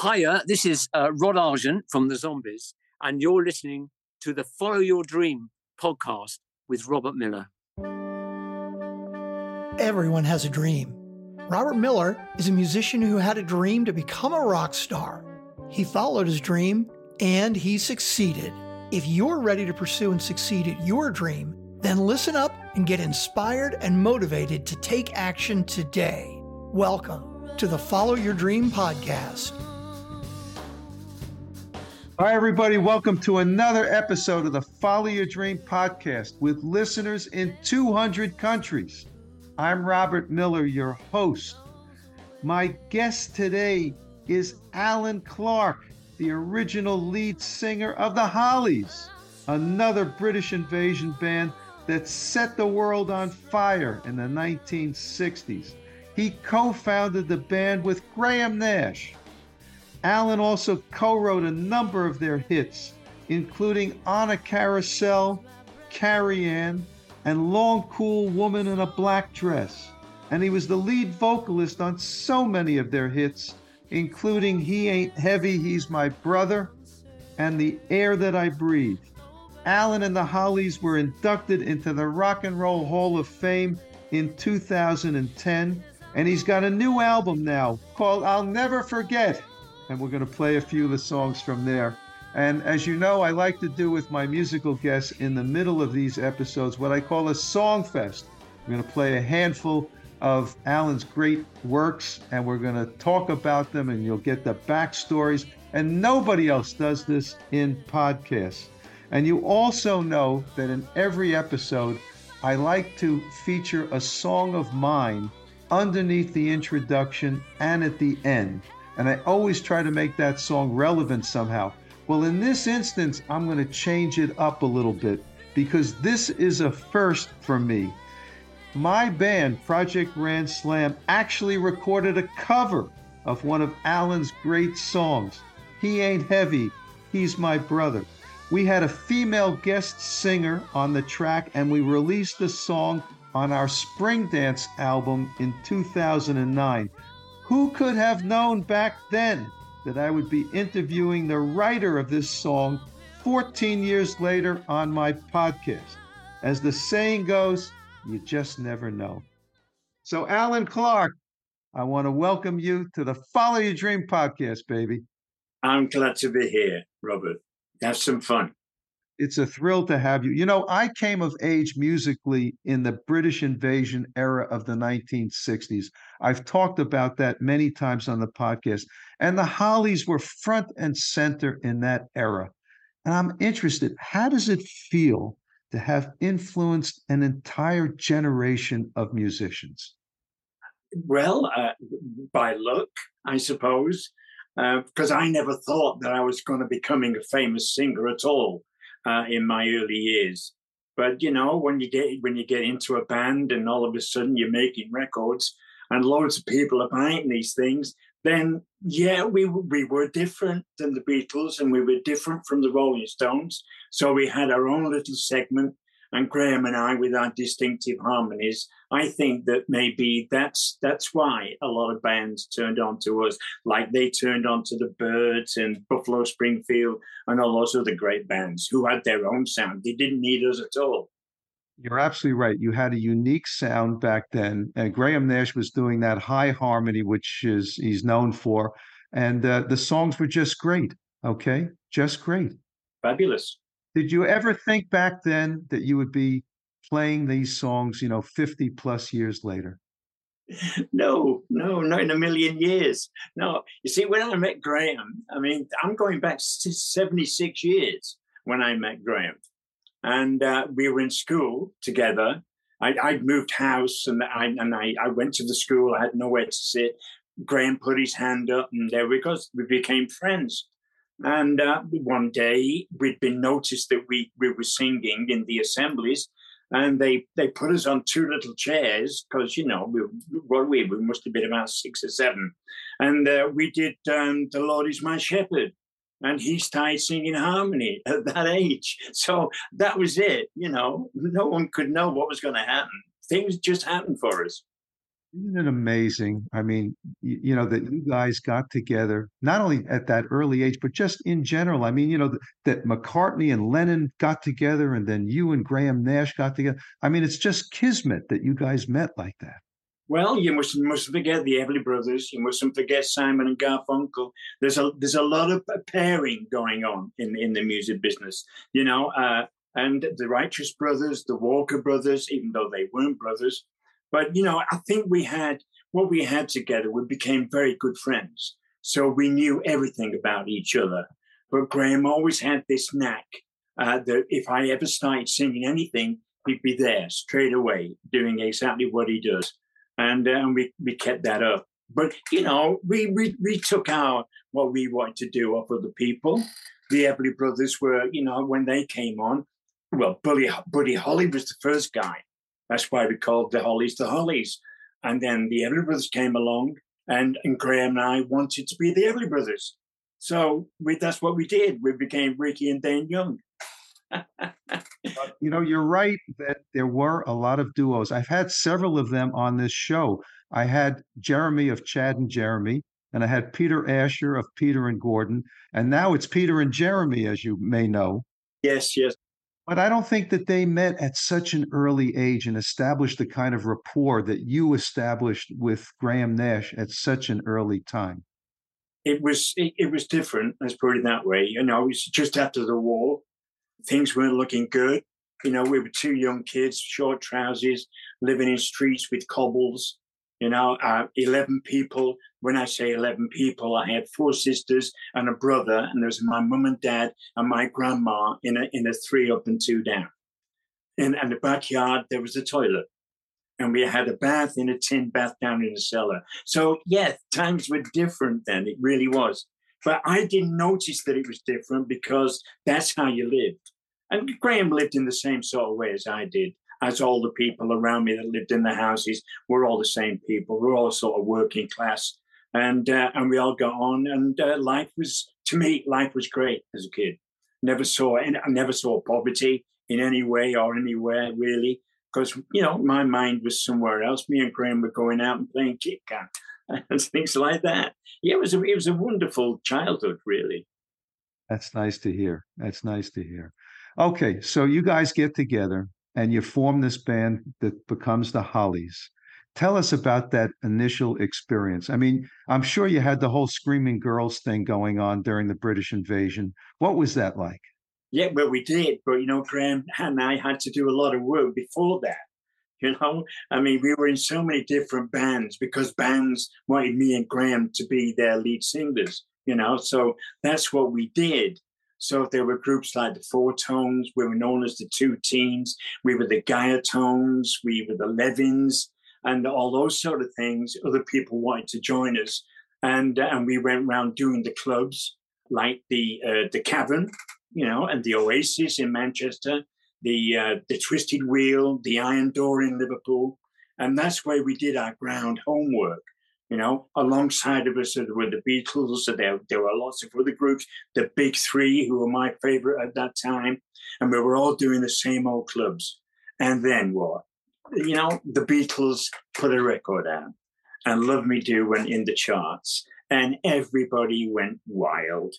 Hiya, this is uh, Rod Argent from The Zombies, and you're listening to the Follow Your Dream podcast with Robert Miller. Everyone has a dream. Robert Miller is a musician who had a dream to become a rock star. He followed his dream and he succeeded. If you're ready to pursue and succeed at your dream, then listen up and get inspired and motivated to take action today. Welcome to the Follow Your Dream podcast. Hi, everybody. Welcome to another episode of the Follow Your Dream podcast with listeners in 200 countries. I'm Robert Miller, your host. My guest today is Allan Clarke, the original lead singer of the Hollies, another British invasion band that set the world on fire in the 1960s. He co founded the band with Graham Nash. Allan also co wrote a number of their hits, including On a Carousel, Carrie Ann, and Long Cool Woman in a Black Dress. And he was the lead vocalist on so many of their hits, including He Ain't Heavy, He's My Brother, and The Air That I Breathe. Allan and the Hollies were inducted into the Rock and Roll Hall of Fame in 2010, and he's got a new album now called I'll Never Forget, and we're going to play a few of the songs from there. And as you know, I like to do with my musical guests in the middle of these episodes what I call a song fest. We're going to play a handful of Allan's great works and we're going to talk about them and you'll get the backstories. And nobody else does this in podcasts. And you also know that in every episode, I like to feature a song of mine underneath the introduction and at the end. And I always try to make that song relevant somehow. Well, in this instance, I'm going to change it up a little bit because this is a first for me. My band, Project Grand Slam, actually recorded a cover of one of Allan's great songs. He Ain't Heavy, He's My Brother. We had a female guest singer on the track, and we released the song on our Spring Dance album in 2009. Who could have known back then that I would be interviewing the writer of this song 14 years later on my podcast. As the saying goes, you just never know. So, Allan Clarke, I want to welcome you to the Follow Your Dream podcast, baby. I'm glad to be here, Robert. Have some fun. It's a thrill to have you. You know, I came of age musically in the British invasion era of the 1960s. I've talked about that many times on the podcast. And the Hollies were front and center in that era. And I'm interested, how does it feel to have influenced an entire generation of musicians? Well, uh, by luck, I suppose, because uh, I never thought that I was going to becoming a famous singer at all uh, in my early years. But you know, when you get when you get into a band and all of a sudden you're making records and loads of people are buying these things, then yeah, we we were different than the Beatles and we were different from the Rolling Stones. So we had our own little segment and Graham and I with our distinctive harmonies, I think that maybe that's that's why a lot of bands turned on to us, like they turned on to the Byrds and Buffalo Springfield and all those other great bands who had their own sound. They didn't need us at all. You're absolutely right. You had a unique sound back then. And Graham Nash was doing that high harmony, which is he's known for, and uh, the songs were just great. Okay, just great. Fabulous. Did you ever think back then that you would be playing these songs, you know, 50 plus years later? No, no, not in a million years. No, you see, when I met Graham, I mean, I'm going back 76 years when I met Graham. And uh, we were in school together. I, would moved house and I and I, I went to the school. I had nowhere to sit. Graham put his hand up, and there we go. We became friends. And uh, one day we'd been noticed that we, we were singing in the assemblies, and they, they put us on two little chairs because, you know, we, what we, we must have been about six or seven. And uh, we did um, The Lord is My Shepherd. And he started singing harmony at that age. So that was it. You know, no one could know what was going to happen. Things just happened for us. Isn't it amazing? I mean, you, you, know, that you guys got together, not only at that early age, but just in general. I mean, you know, that, that McCartney and Lennon got together and then you and Graham Nash got together. I mean, it's just kismet that you guys met like that. Well, you mustn't, mustn't forget the Everly Brothers. You mustn't forget Simon and Garfunkel. There's a there's a lot of pairing going on in in the music business. You know, uh, and the Righteous Brothers, the Walker Brothers, even though they weren't brothers, but, you know, I think we had what we had together, we became very good friends. So we knew everything about each other. But Graham always had this knack uh, that if I ever started singing anything, he'd be there straight away doing exactly what he does. And, uh, we, we kept that up. But, you know, we, we, we took our what we wanted to do off other people. The Everly Brothers were, you know, when they came on, well, Buddy, Buddy Holly was the first guy that's why we called the Hollies the Hollies. And then the Everly Brothers came along, and, and Graham and I wanted to be the Everly Brothers. So we, that's what we did. We became Ricky and Dane Young. you know, you're right that there were a lot of duos. I've had several of them on this show. I had Jeremy of Chad and Jeremy, and I had Peter Asher of Peter and Gordon, and now it's Peter and Jeremy, as you may know. Yes, yes. But I don't think that they met at such an early age and established the kind of rapport that you established with Graham Nash at such an early time. It was it, it was different. Let's put it that way. You know, it was just after the war. Things weren't looking good. You know, we were two young kids, short trousers, living in streets with cobbles. You know, uh, 11 people. When I say 11 people, I had four sisters and a brother, and there was my mum and dad and my grandma in a, in a three up and two down. In, in the backyard, there was a toilet. And we had a bath in a tin bath down in the cellar. So, yeah, times were different then. It really was. But I didn't notice that it was different because that's how you lived. And Graham lived in the same sort of way as I did as all the people around me that lived in the houses were all the same people. We're all sort of working class, and uh, and we all got on. And uh, life was, to me, life was great as a kid. Never saw I never saw poverty in any way or anywhere really, because you know my mind was somewhere else. Me and Graham were going out and playing Kit and things like that. Yeah, it was a, it was a wonderful childhood, really. That's nice to hear. That's nice to hear. Okay, so you guys get together and you form this band that becomes the Hollies. Tell us about that initial experience. I mean, I'm sure you had the whole Screaming Girls thing going on during the British invasion. What was that like? Yeah, well, we did, but you know, Graham and I had to do a lot of work before that. You know, I mean, we were in so many different bands because bands wanted me and Graham to be their lead singers. You know, so that's what we did. So there were groups like the Four Tones, we were known as the Two Teens, we were the Guytones, we were the Levins, and all those sort of things. Other people wanted to join us, and uh, and we went around doing the clubs like the uh, the Cavern, you know, and the Oasis in Manchester, the uh, the Twisted Wheel, the Iron Door in Liverpool, and that's where we did our ground homework. You know, alongside of us there were the Beatles, so there, there were lots of other groups, the Big Three, who were my favorite at that time. And we were all doing the same old clubs. And then what? You know, the Beatles put a record out and Love Me Do went in the charts and everybody went wild.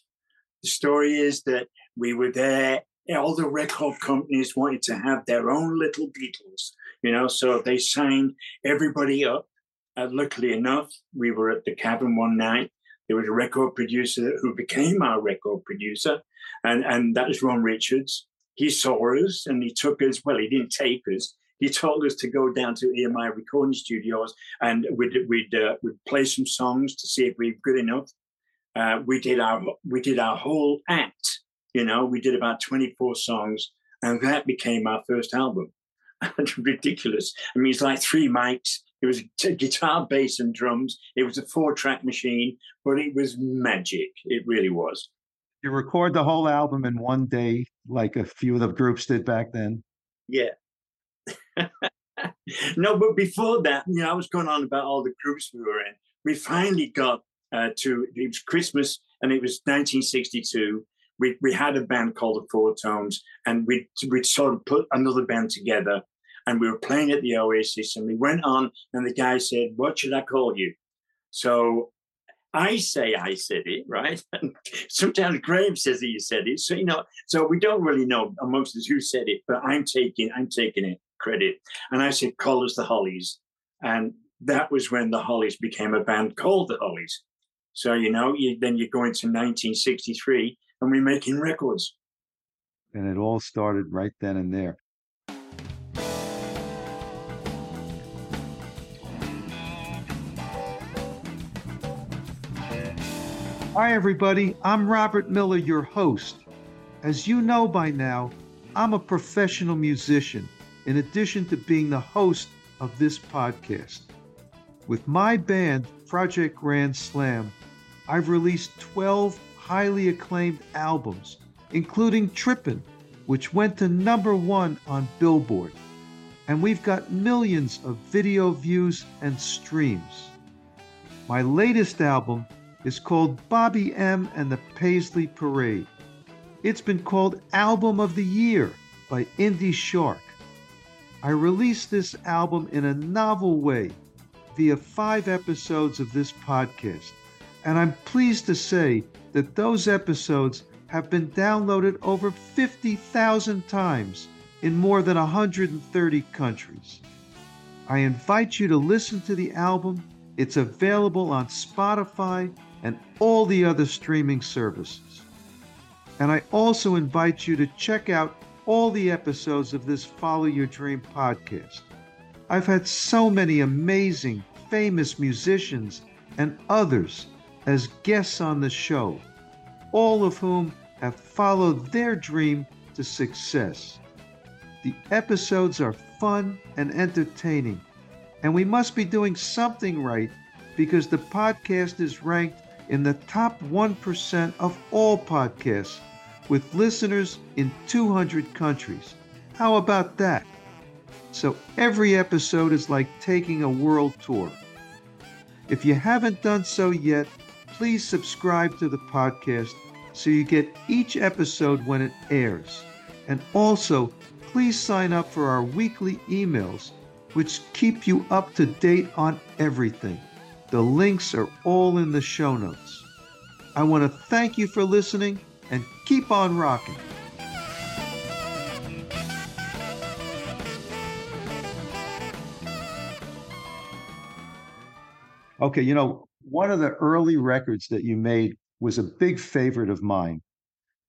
The story is that we were there. All the record companies wanted to have their own little Beatles, you know, so they signed everybody up uh, luckily enough, we were at the Cavern one night. There was a record producer who became our record producer, and, and that was Ron Richards. He saw us and he took us, well, he didn't take us. He told us to go down to EMI recording studios and we'd, we'd, uh, we'd play some songs to see if we were good enough. Uh, we did our we did our whole act. You know, we did about 24 songs, and that became our first album. Ridiculous. I mean, it's like three mics it was guitar, bass, and drums. It was a four track machine, but it was magic. It really was. You record the whole album in one day, like a few of the groups did back then? Yeah. no, but before that, you know, I was going on about all the groups we were in. We finally got uh, to, it was Christmas and it was 1962. We, we had a band called the Four Tones and we we sort of put another band together and we were playing at the Oasis, and we went on, and the guy said, "What should I call you?" So I say I said it, right? And sometimes Graham says you said it. So you know, so we don't really know amongst us who said it, but I'm taking I'm taking it credit. And I said, call us the Hollies. And that was when the Hollies became a band called the Hollies. So, you know, you, then you go into 1963 and we're making records. And it all started right then and there. Hi, everybody. I'm Robert Miller, your host. As you know by now, I'm a professional musician, in addition to being the host of this podcast. With my band, Project Grand Slam, I've released 12 highly acclaimed albums, including Trippin', which went to number one on Billboard. And we've got millions of video views and streams. My latest album is called Bobby M. and the Paisley Parade. It's been called Album of the Year by Indie Shark. I released this album in a novel way via five episodes of this podcast, and I'm pleased to say that those episodes have been downloaded over 50,000 times in more than 130 countries. I invite you to listen to the album. It's available on Spotify and all the other streaming services. And I also invite you to check out all the episodes of this Follow Your Dream podcast. I've had so many amazing, famous musicians and others as guests on the show, all of whom have followed their dream to success. The episodes are fun and entertaining, and we must be doing something right because the podcast is ranked in the top 1% of all podcasts with listeners in 200 countries. How about that? So every episode is like taking a world tour. If you haven't done so yet, please subscribe to the podcast so you get each episode when it airs. And also, please sign up for our weekly emails, which keep you up to date on everything. The links are all in the show notes. I want to thank you for listening and keep on rocking. Okay, you know, one of the early records that you made was a big favorite of mine.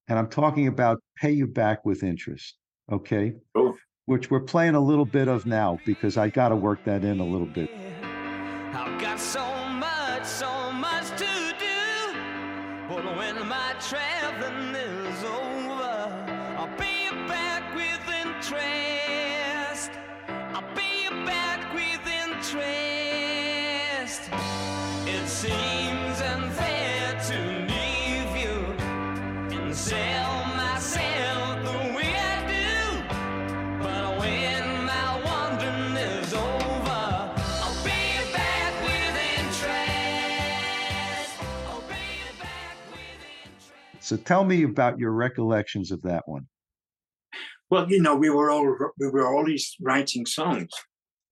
And I'm talking about Pay You Back with Interest. Okay. Oh. Which we're playing a little bit of now because I got to work that in a little bit. Interest. It seems unfair to leave you and sell myself the way I do. But when my wandering is over, I'll pay you back with interest. I'll pay you back with interest. So tell me about your recollections of that one. Well, you know, we were all we were always writing songs.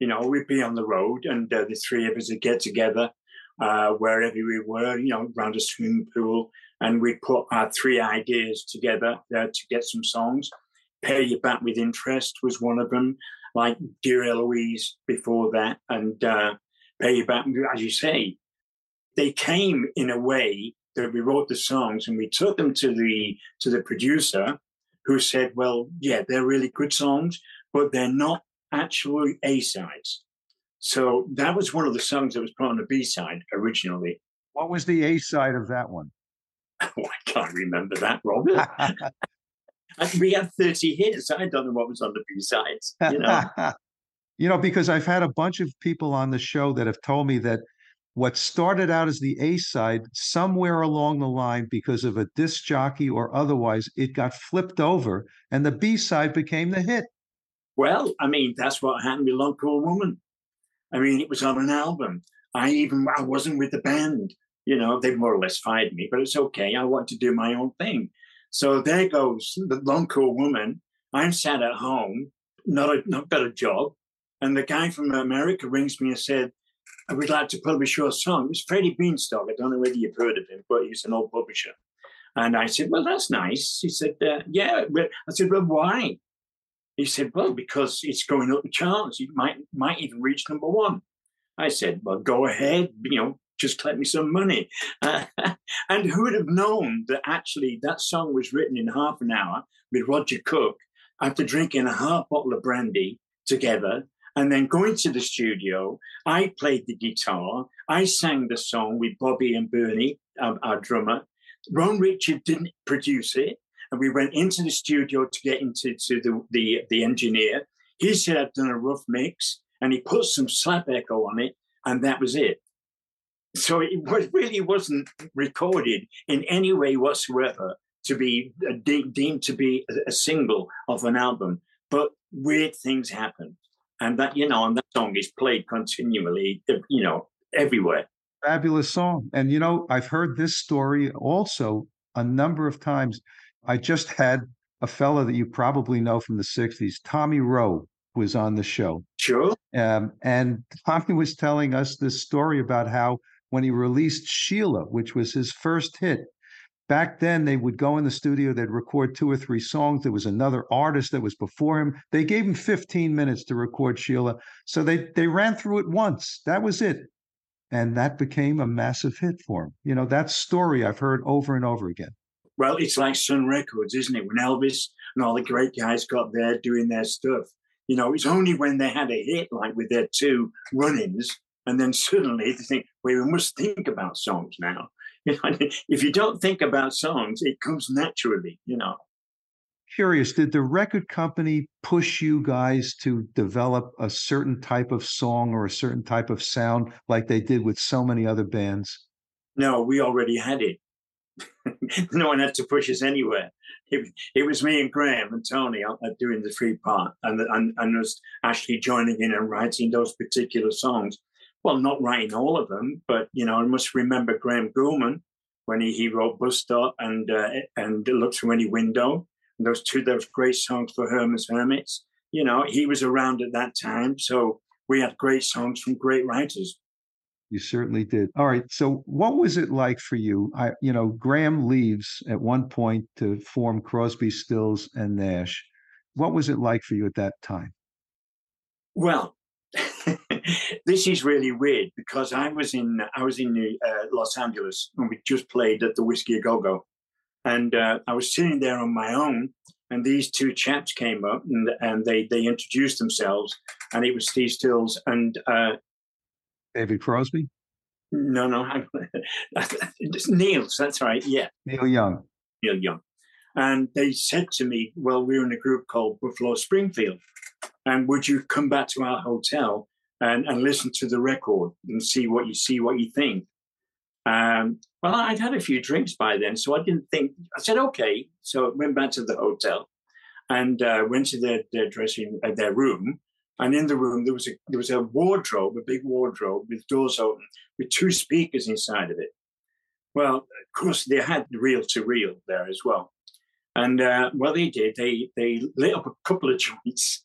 You know, we'd be on the road, and uh, the three of us would get together uh, wherever we were. You know, around a swimming pool, and we'd put our three ideas together uh, to get some songs. Pay You Back with Interest was one of them. Like Dear Eloise before that, and uh, Pay You Back, as you say, they came in a way that we wrote the songs and we took them to the to the producer who said, Well, yeah, they're really good songs, but they're not actually A sides. So that was one of the songs that was put on the B side originally. What was the A side of that one? Oh, I can't remember that, Robert. We had 30 hits. I don't know what was on the B sides. You know, you know, because I've had a bunch of people on the show that have told me that what started out as the A side, somewhere along the line, because of a disc jockey or otherwise, it got flipped over and the B side became the hit. Well, I mean, that's what happened with Long Cool Woman. I mean, it was on an album. I even I wasn't with the band. You know, they more or less fired me, but it's okay. I want to do my own thing. So there goes the Long Cool Woman. I'm sat at home not a not got a job. And the guy from America rings me and said, I would like to publish your song. It was Freddie Bienstock. I don't know whether you've heard of him, but he's an old publisher. And I said, Well, that's nice. He said, uh, Yeah. I said, Well, why? He said, Well, because it's going up the charts. You might might even reach number one. I said, Well, go ahead, you know, just collect me some money. Uh, and who would have known that actually that song was written in half an hour with Roger Cook after drinking a half bottle of brandy together and then going to the studio, I played the guitar. I sang the song with Bobby and Bernie, our drummer. Ron Richard didn't produce it. And we went into the studio to get into to the, the, the engineer. He said I'd done a rough mix and he put some slap echo on it, and that was it. So it was, really wasn't recorded in any way whatsoever to be uh, de- deemed to be a, a single of an album. But weird things happen and that you know, and that song is played continually, you know, everywhere. Fabulous song, and you know, I've heard this story also a number of times. I just had a fellow that you probably know from the '60s, Tommy Roe, was on the show. Sure. Um, and Tommy was telling us this story about how when he released Sheila, which was his first hit, back then they would go in the studio they'd record two or three songs there was another artist that was before him. They gave him 15 minutes to record sheila so they they ran through it once. That was it. And that became a massive hit for him. You know that story i've heard over and over again well it's like sun records isn't it when elvis and all the great guys got there doing their stuff you know it's only when they had a hit like with their two run-ins and then suddenly they think well we must think about songs now if you don't think about songs, it comes naturally, you know. Curious, did the record company push you guys to develop a certain type of song or a certain type of sound like they did with so many other bands? No, we already had it. no one had to push us anywhere. It, it, was me and Graham and Tony uh, doing the free part, and, and and was actually joining in and writing those particular songs well, not writing all of them, but you know, I must remember Graham Gouldman when he, he wrote Bus Stop and uh, and Look Through Any Window. And those two those great songs for Herman's Hermits. You know, he was around at that time, so we had great songs from great writers. You certainly did. All right. So, what was it like for you? I, you know, Graham leaves at one point to form Crosby, Stills, and Nash. What was it like for you at that time? Well, this is really weird because I was in I was in uh, Los Angeles and we just played at the Whisky a Go Go, and uh, I was sitting there on my own, and these two chaps came up and and they they introduced themselves, and it was Steve Stills and uh, David Crosby. No, no, Neil. That's right. Yeah, Neil Young. Neil Young, and they said to me, "Well, we're in a group called Buffalo Springfield." and would you come back to our hotel and, and listen to the record and see what you see what you think um, well i'd had a few drinks by then so i didn't think i said okay so i went back to the hotel and uh, went to their, their dressing uh, their room and in the room there was a there was a wardrobe a big wardrobe with doors open with two speakers inside of it well of course they had reel to reel there as well and uh, what they did they they lit up a couple of joints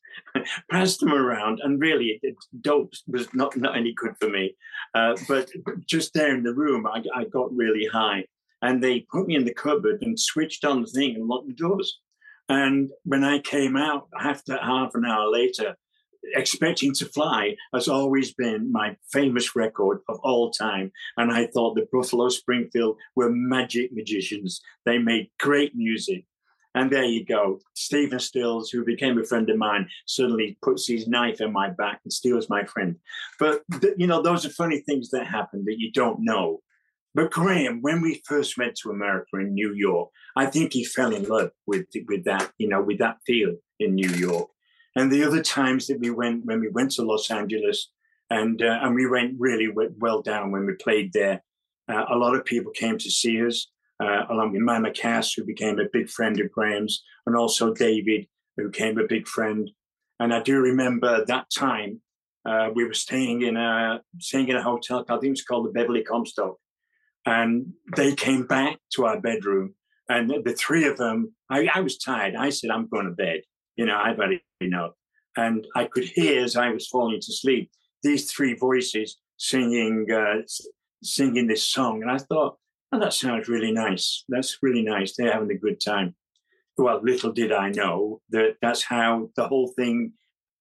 passed them around, and really, it, dope was not not any good for me. Uh, but just there in the room, I, I got really high, and they put me in the cupboard and switched on the thing and locked the doors. And when I came out after half an hour later, Expecting to Fly has always been my famous record of all time. And I thought the Buffalo Springfield were magic magicians. They made great music. And there you go. Stephen Stills, who became a friend of mine, suddenly puts his knife in my back and steals my friend. But, th- you know, those are funny things that happen that you don't know. But Graham, when we first went to America in New York, I think he fell in love with with that, you know, with that feel in New York. And the other times that we went, when we went to Los Angeles, and uh, and we went really well down when we played there. Uh, a lot of people came to see us uh, along with Mama Cass, who became a big friend of Graham's, and also David, who became a big friend. And I do remember that time uh, we were staying in a staying in a hotel. I think it was called the Beverly Comstock, and they came back to our bedroom, and the three of them. I, I was tired. I said, "I'm going to bed." You know, I've enough. and I could hear as I was falling to sleep these three voices singing uh, singing this song, and I thought, oh, that sounds really nice. That's really nice. They're having a good time. Well, little did I know that that's how the whole thing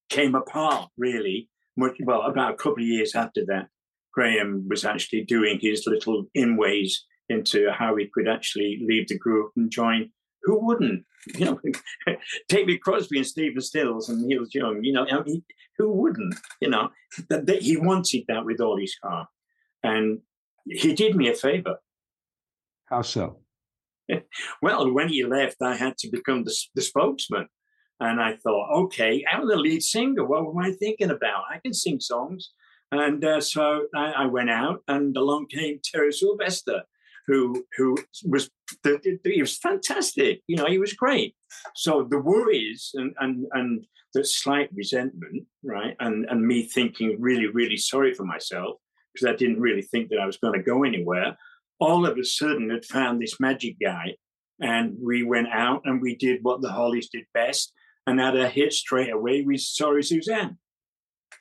came apart. Really, much well about a couple of years after that, Graham was actually doing his little inways into how he could actually leave the group and join. Who wouldn't? You know, David Crosby and Stephen Stills and Neil Young. You know, I mean, who wouldn't? You know, that, that he wanted that with all his heart, and he did me a favor. How so? Well, when he left, I had to become the, the spokesman. And I thought, okay, I'm the lead singer. What am I thinking about? I can sing songs. And uh, so I, I went out, and along came Terry Sylvester, who who was the, the- he was fantastic. You know, he was great. So the worries and and and the slight resentment, right, and and me thinking really really sorry for myself because I didn't really think that I was going to go anywhere. All of a sudden, had found this magic guy, and we went out and we did what the Hollies did best, and had a hit straight away with "Sorry Suzanne."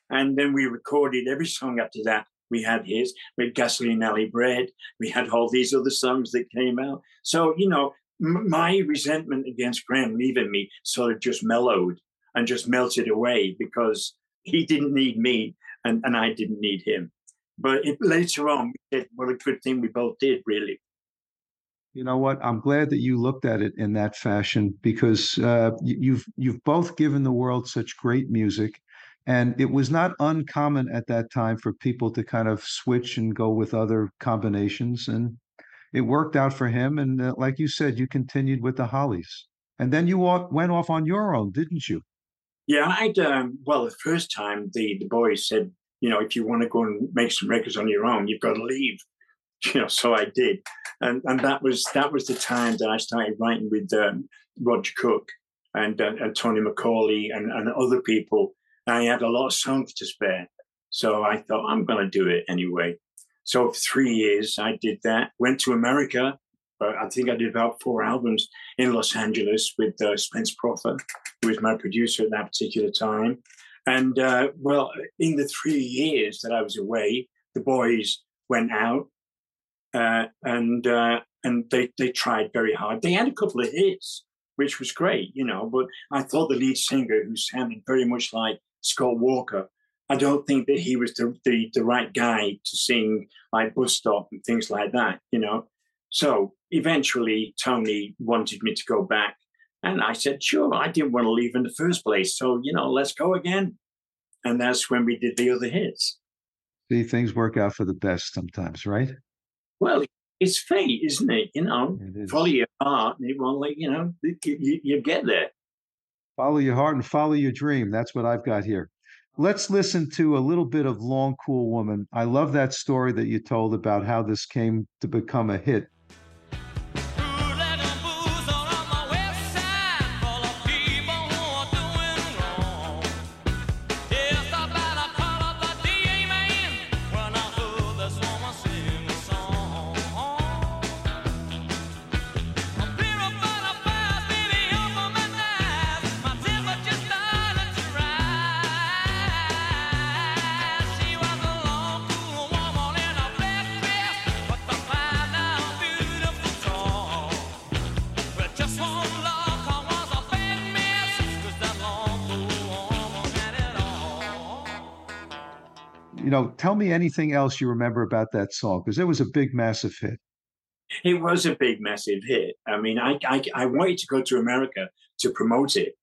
And then we recorded every song after that. We had his, we had Alley Bred. We had all these other songs that came out. So, you know, m- my resentment against Graham leaving me sort of just mellowed and just melted away because he didn't need me and, and I didn't need him. But it, later on, we said, well, a good thing we both did, really. You know what? I'm glad that you looked at it in that fashion because uh, you've you've both given the world such great music, and it was not uncommon at that time for people to kind of switch and go with other combinations, and it worked out for him. And uh, like you said, you continued with the Hollies, and then you went off on your own, didn't you? Yeah, I'd um, well, the first time the the boys said, you know, if you want to go and make some records on your own, you've got to leave. You know, so I did, and and that was that was the time that I started writing with um, Roger Cook and uh, and Tony Macaulay and and other people. I had a lot of songs to spare, so I thought I'm going to do it anyway. So for three years I did that. Went to America. Uh, I think I did about four albums in Los Angeles with uh, Spence Proffer who was my producer at that particular time. And uh, well, in the three years that I was away, the boys went out uh, and uh, and they they tried very hard. They had a couple of hits, which was great, you know. But I thought the lead singer, who sounded very much like Scott Walker, I don't think that he was the the, the right guy to sing like Bus Stop and things like that, you know. So eventually, Tony wanted me to go back and I said, sure, I didn't want to leave in the first place. So, you know, let's go again. And that's when we did the other hits. See, things work out for the best sometimes, right? Well, it's fate, isn't it? You know, It follow your heart and it won't let, you know, you, you, you get there. Follow your heart and follow your dream. That's what I've got here. Let's listen to a little bit of Long Cool Woman. I love that story that you told about how this came to become a hit. You know, tell me anything else you remember about that song because it was a big, massive hit. It was a big, massive hit. I mean, I, I, I wanted to go to America to promote it.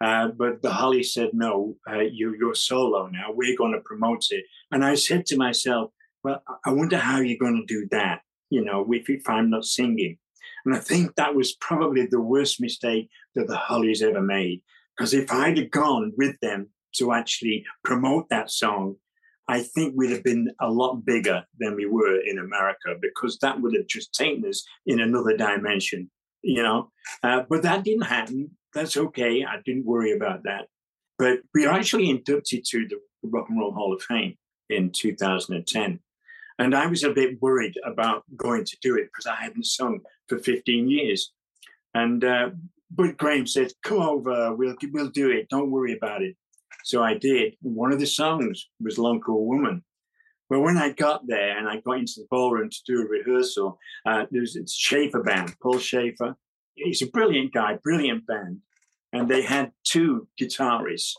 Uh, but the Holly said, no, uh, you, you're solo now. We're going to promote it. And I said to myself, well, I- wonder how you're going to do that, you know, if, if I'm not singing. And I think that was probably the worst mistake that the Hollies ever made. Because if I'd have gone with them to actually promote that song, I think we'd have been a lot bigger than we were in America because that would have just taken us in another dimension, you know. Uh, but that didn't happen. That's okay. I didn't worry about that. But we were actually inducted to the Rock and Roll Hall of Fame in 2010. And I was a bit worried about going to do it because I hadn't sung for 15 years. And uh, but Graham said, "Come over. We'll we'll do it. Don't worry about it." So I did. One of the songs was Long Cool Woman. Well, when I got there and I got into the ballroom to do a rehearsal, uh, there's it's Shaffer band, Paul Shaffer. He's a brilliant guy, brilliant band, and they had two guitarists,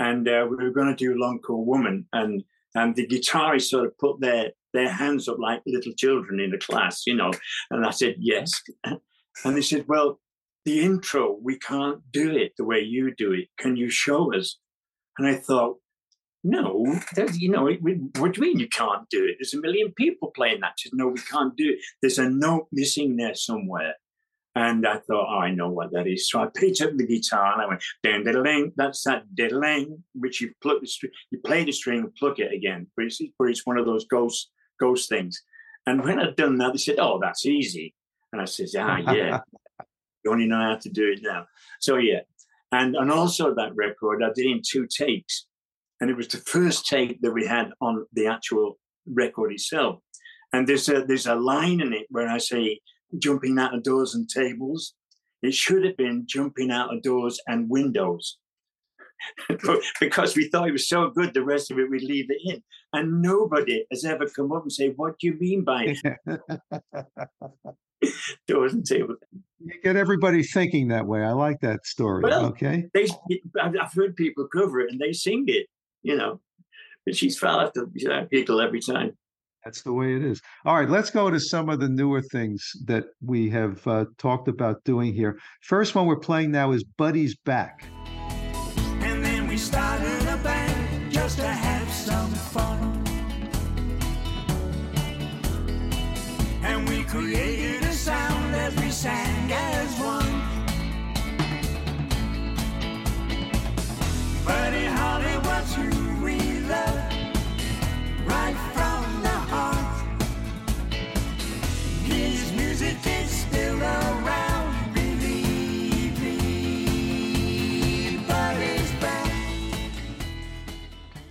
and uh, we were going to do "Long Cool Woman," and and the guitarists sort of put their their hands up like little children in the class, you know, and I said yes, and they said, well, the intro we can't do it the way you do it. Can you show us? And I thought, no, you know, it, we, what do you mean you can't do it? There's a million people playing that. Just, no, we can't do it. There's a note missing there somewhere. And I thought, oh, I know what that is. So I picked up the guitar and I went, ding, diddling, that's that diddling, which you pluck the string, you play the string and pluck it again. But it's, but it's one of those ghost, ghost things. And when I'd done that, they said, oh, that's easy. And I said, ah, yeah, you only know how to do it now. So, yeah. And, and also that record, I did in two takes and it was the first take that we had on the actual record itself. And there's a there's a line in it where I say jumping out of doors and tables. It should have been jumping out of doors and windows. because we thought it was so good, the rest of it we'd leave it in. And nobody has ever come up and say, What do you mean by doors and tables? You get everybody thinking that way. I like that story. Well, okay. They, I've I've heard people cover it and they sing it, you know. But she's fell off the people every time. That's the way it is. All right, let's go to some of the newer things that we have uh, talked about doing here. First one we're playing now is Buddy's Back. And then we started a band just to have some fun. And we created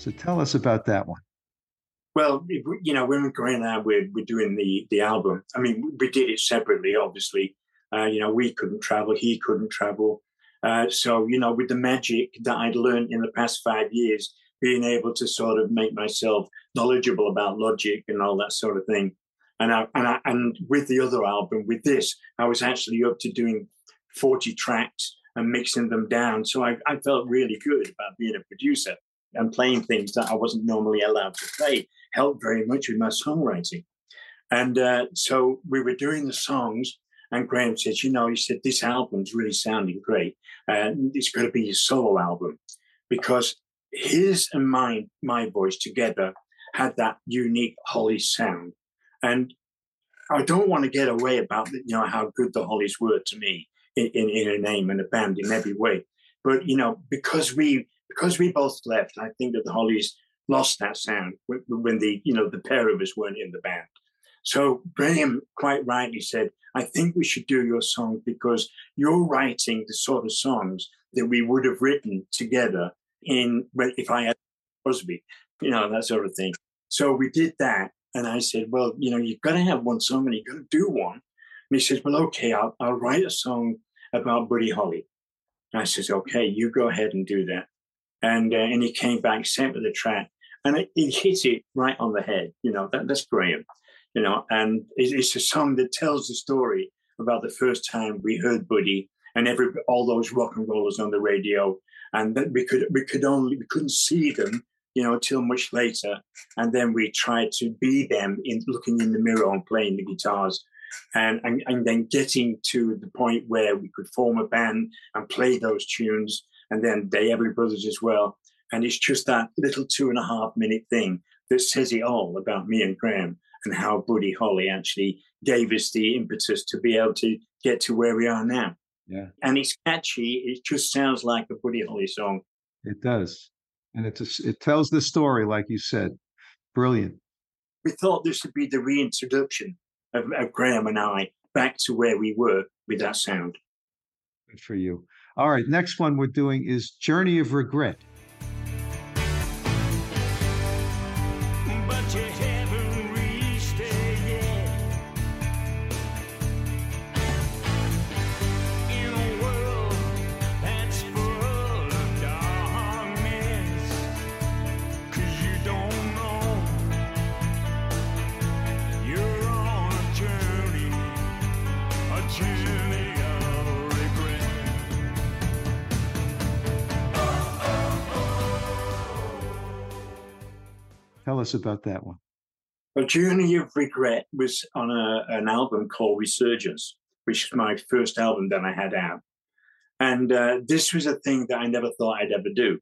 So tell us about that one. Well, you know, when Graham and I were, were doing the the album, I mean, we did it separately, obviously. Uh, you know, we couldn't travel, he couldn't travel. Uh, so, you know, with the magic that I'd learned in the past five years, being able to sort of make myself knowledgeable about logic and all that sort of thing. And I, and I, and with the other album, with this, I was actually up to doing 40 tracks and mixing them down. So I, I felt really good about being a producer and playing things that I wasn't normally allowed to play. Helped very much with my songwriting. And uh, so we were doing the songs, and Graham said, You know, he said, this album's really sounding great. And it's going to be his solo album because his and mine, my voice together had that unique Holly sound. And I don't want to get away about you know how good the Hollies were to me in, in, in a name and a band in every way. But you know, because we because we both left, I think that the Hollies lost that sound when, the you know the pair of us weren't in the band. So Graham quite rightly said, I think we should do your song because you're writing the sort of songs that we would have written together in if I had Crosby, you know, that sort of thing. So we did that. And I said, Well, you know, you've got to have one song and you've got to do one. And he says, Well, okay, I'll, I'll write a song about Buddy Holly. And I says, Okay, you go ahead and do that. And uh, and he came back, sent me the track, and it, it hit it right on the head. You know, that, that's Graham. You know, and it, it's a song that tells the story about the first time we heard Buddy and every all those rock and rollers on the radio, and that we could we could only we couldn't see them, you know, till much later, and then we tried to be them in looking in the mirror and playing the guitars. And, and and then getting to the point where we could form a band and play those tunes, and then the Everly Brothers as well. And it's just that little two and a half minute thing that says it all about me and Graham and how Buddy Holly actually gave us the impetus to be able to get to where we are now. Yeah, And it's catchy. It just sounds like a Buddy Holly song. it does. And it's a, it tells the story, like you said. Brilliant. We thought this would be the reintroduction of, of Graham and I back to where we were with that sound. Good for you. All right, next one we're doing is Journey of Regret. Us about that one. Well, Journey of Regret was on a, an album called Resurgence, which was my first album that I had out. And uh, this was a thing that I never thought I'd ever do.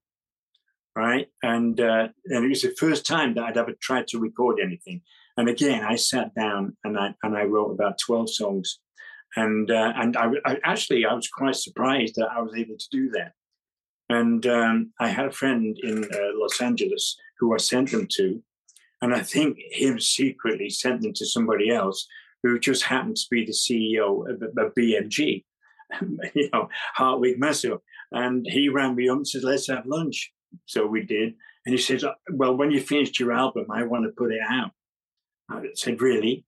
Right. And, uh, and it was the first time that I'd ever tried to record anything. And again, I sat down and I, and I wrote about 12 songs. And, uh, and I, I actually, I was quite surprised that I was able to do that. And um, I had a friend in uh, Los Angeles who I sent them to. And I think him secretly sent them to somebody else who just happened to be the CEO of, BMG, you know, Hartwig Masuch. And he rang me up and said, let's have lunch. So we did. And he says, well, when you finished your album, I want to put it out. I said, really?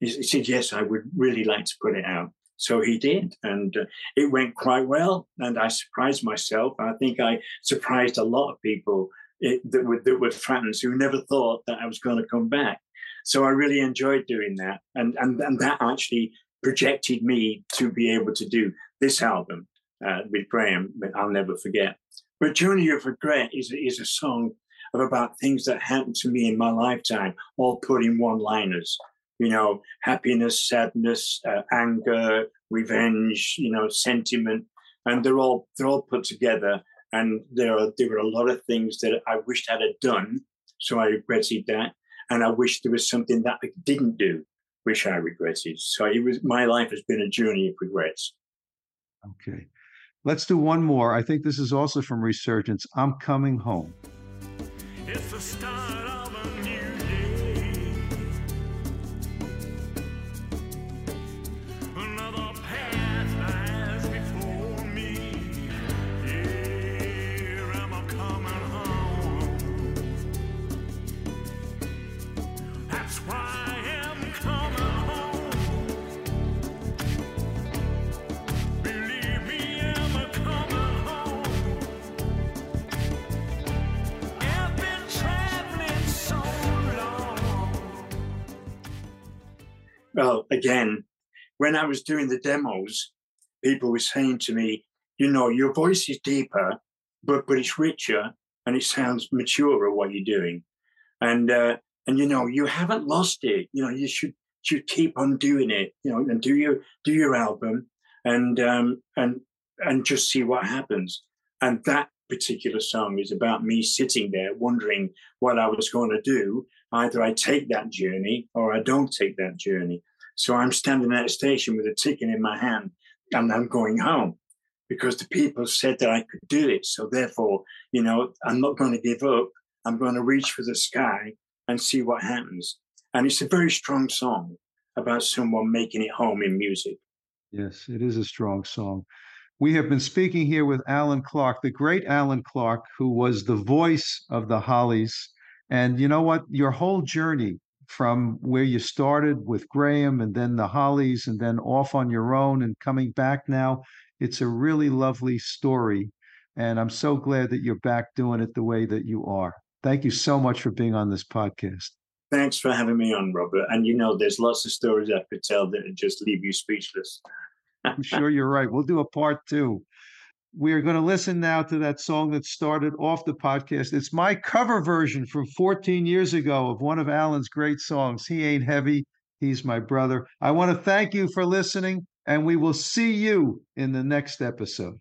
He said, yes, I would really like to put it out. So he did, and uh, it went quite well. And I surprised myself. I think I surprised a lot of people it, that were that were fans who never thought that I was going to come back. So I really enjoyed doing that, and and and that actually projected me to be able to do this album uh, with Graham. But I'll never forget. But Journey of Regret is is a song of about things that happened to me in my lifetime, all put in one liners you know, happiness, sadness, uh, anger, revenge, you know, sentiment, and they're all they're all put together. And there are there were a lot of things that I wished I'd have done, so I regretted that, and I wish there was something that I didn't do, which I regretted. So it was my life has been a journey of regrets. Okay, let's do one more. I think this is also from Resurgence. I'm coming home. Well, again, when I was doing the demos, people were saying to me, you know, your voice is deeper, but but it's richer and it sounds maturer what you're doing. And uh, and you know, you haven't lost it. You know, you should should keep on doing it, you know, and do your do your album and um and and just see what happens. And that particular song is about me sitting there wondering what I was going to do. Either I take that journey or I don't take that journey. So I'm standing at a station with a ticket in my hand and I'm going home because the people said that I could do it. So therefore, you know, I'm not going to give up. I'm going to reach for the sky and see what happens. And it's a very strong song about someone making it home in music. Yes, it is a strong song. We have been speaking here with Allan Clarke, the great Allan Clarke, who was the voice of the Hollies. And you know what? Your whole journey from where you started with Graham and then the Hollies and then off on your own and coming back now, it's a really lovely story. And I'm so glad that you're back doing it the way that you are. Thank you so much for being on this podcast. Thanks for having me on, Robert. And you know, there's lots of stories I could tell that just leave you speechless. I'm sure you're right. We'll do a part two. We are going to listen now to that song that started off the podcast. It's my cover version from 14 years ago of one of Allan's great songs. He ain't heavy. He's my brother. I want to thank you for listening, and we will see you in the next episode.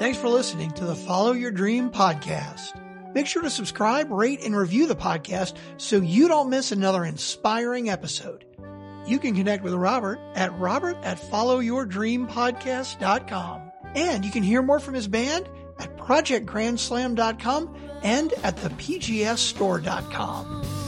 Thanks for listening to the Follow Your Dream podcast. Make sure to subscribe, rate, and review the podcast so you don't miss another inspiring episode. You can connect with Robert at robert at followyourdreampodcast.com. And you can hear more from his band at projectgrandslam.com and at thepgsstore.com.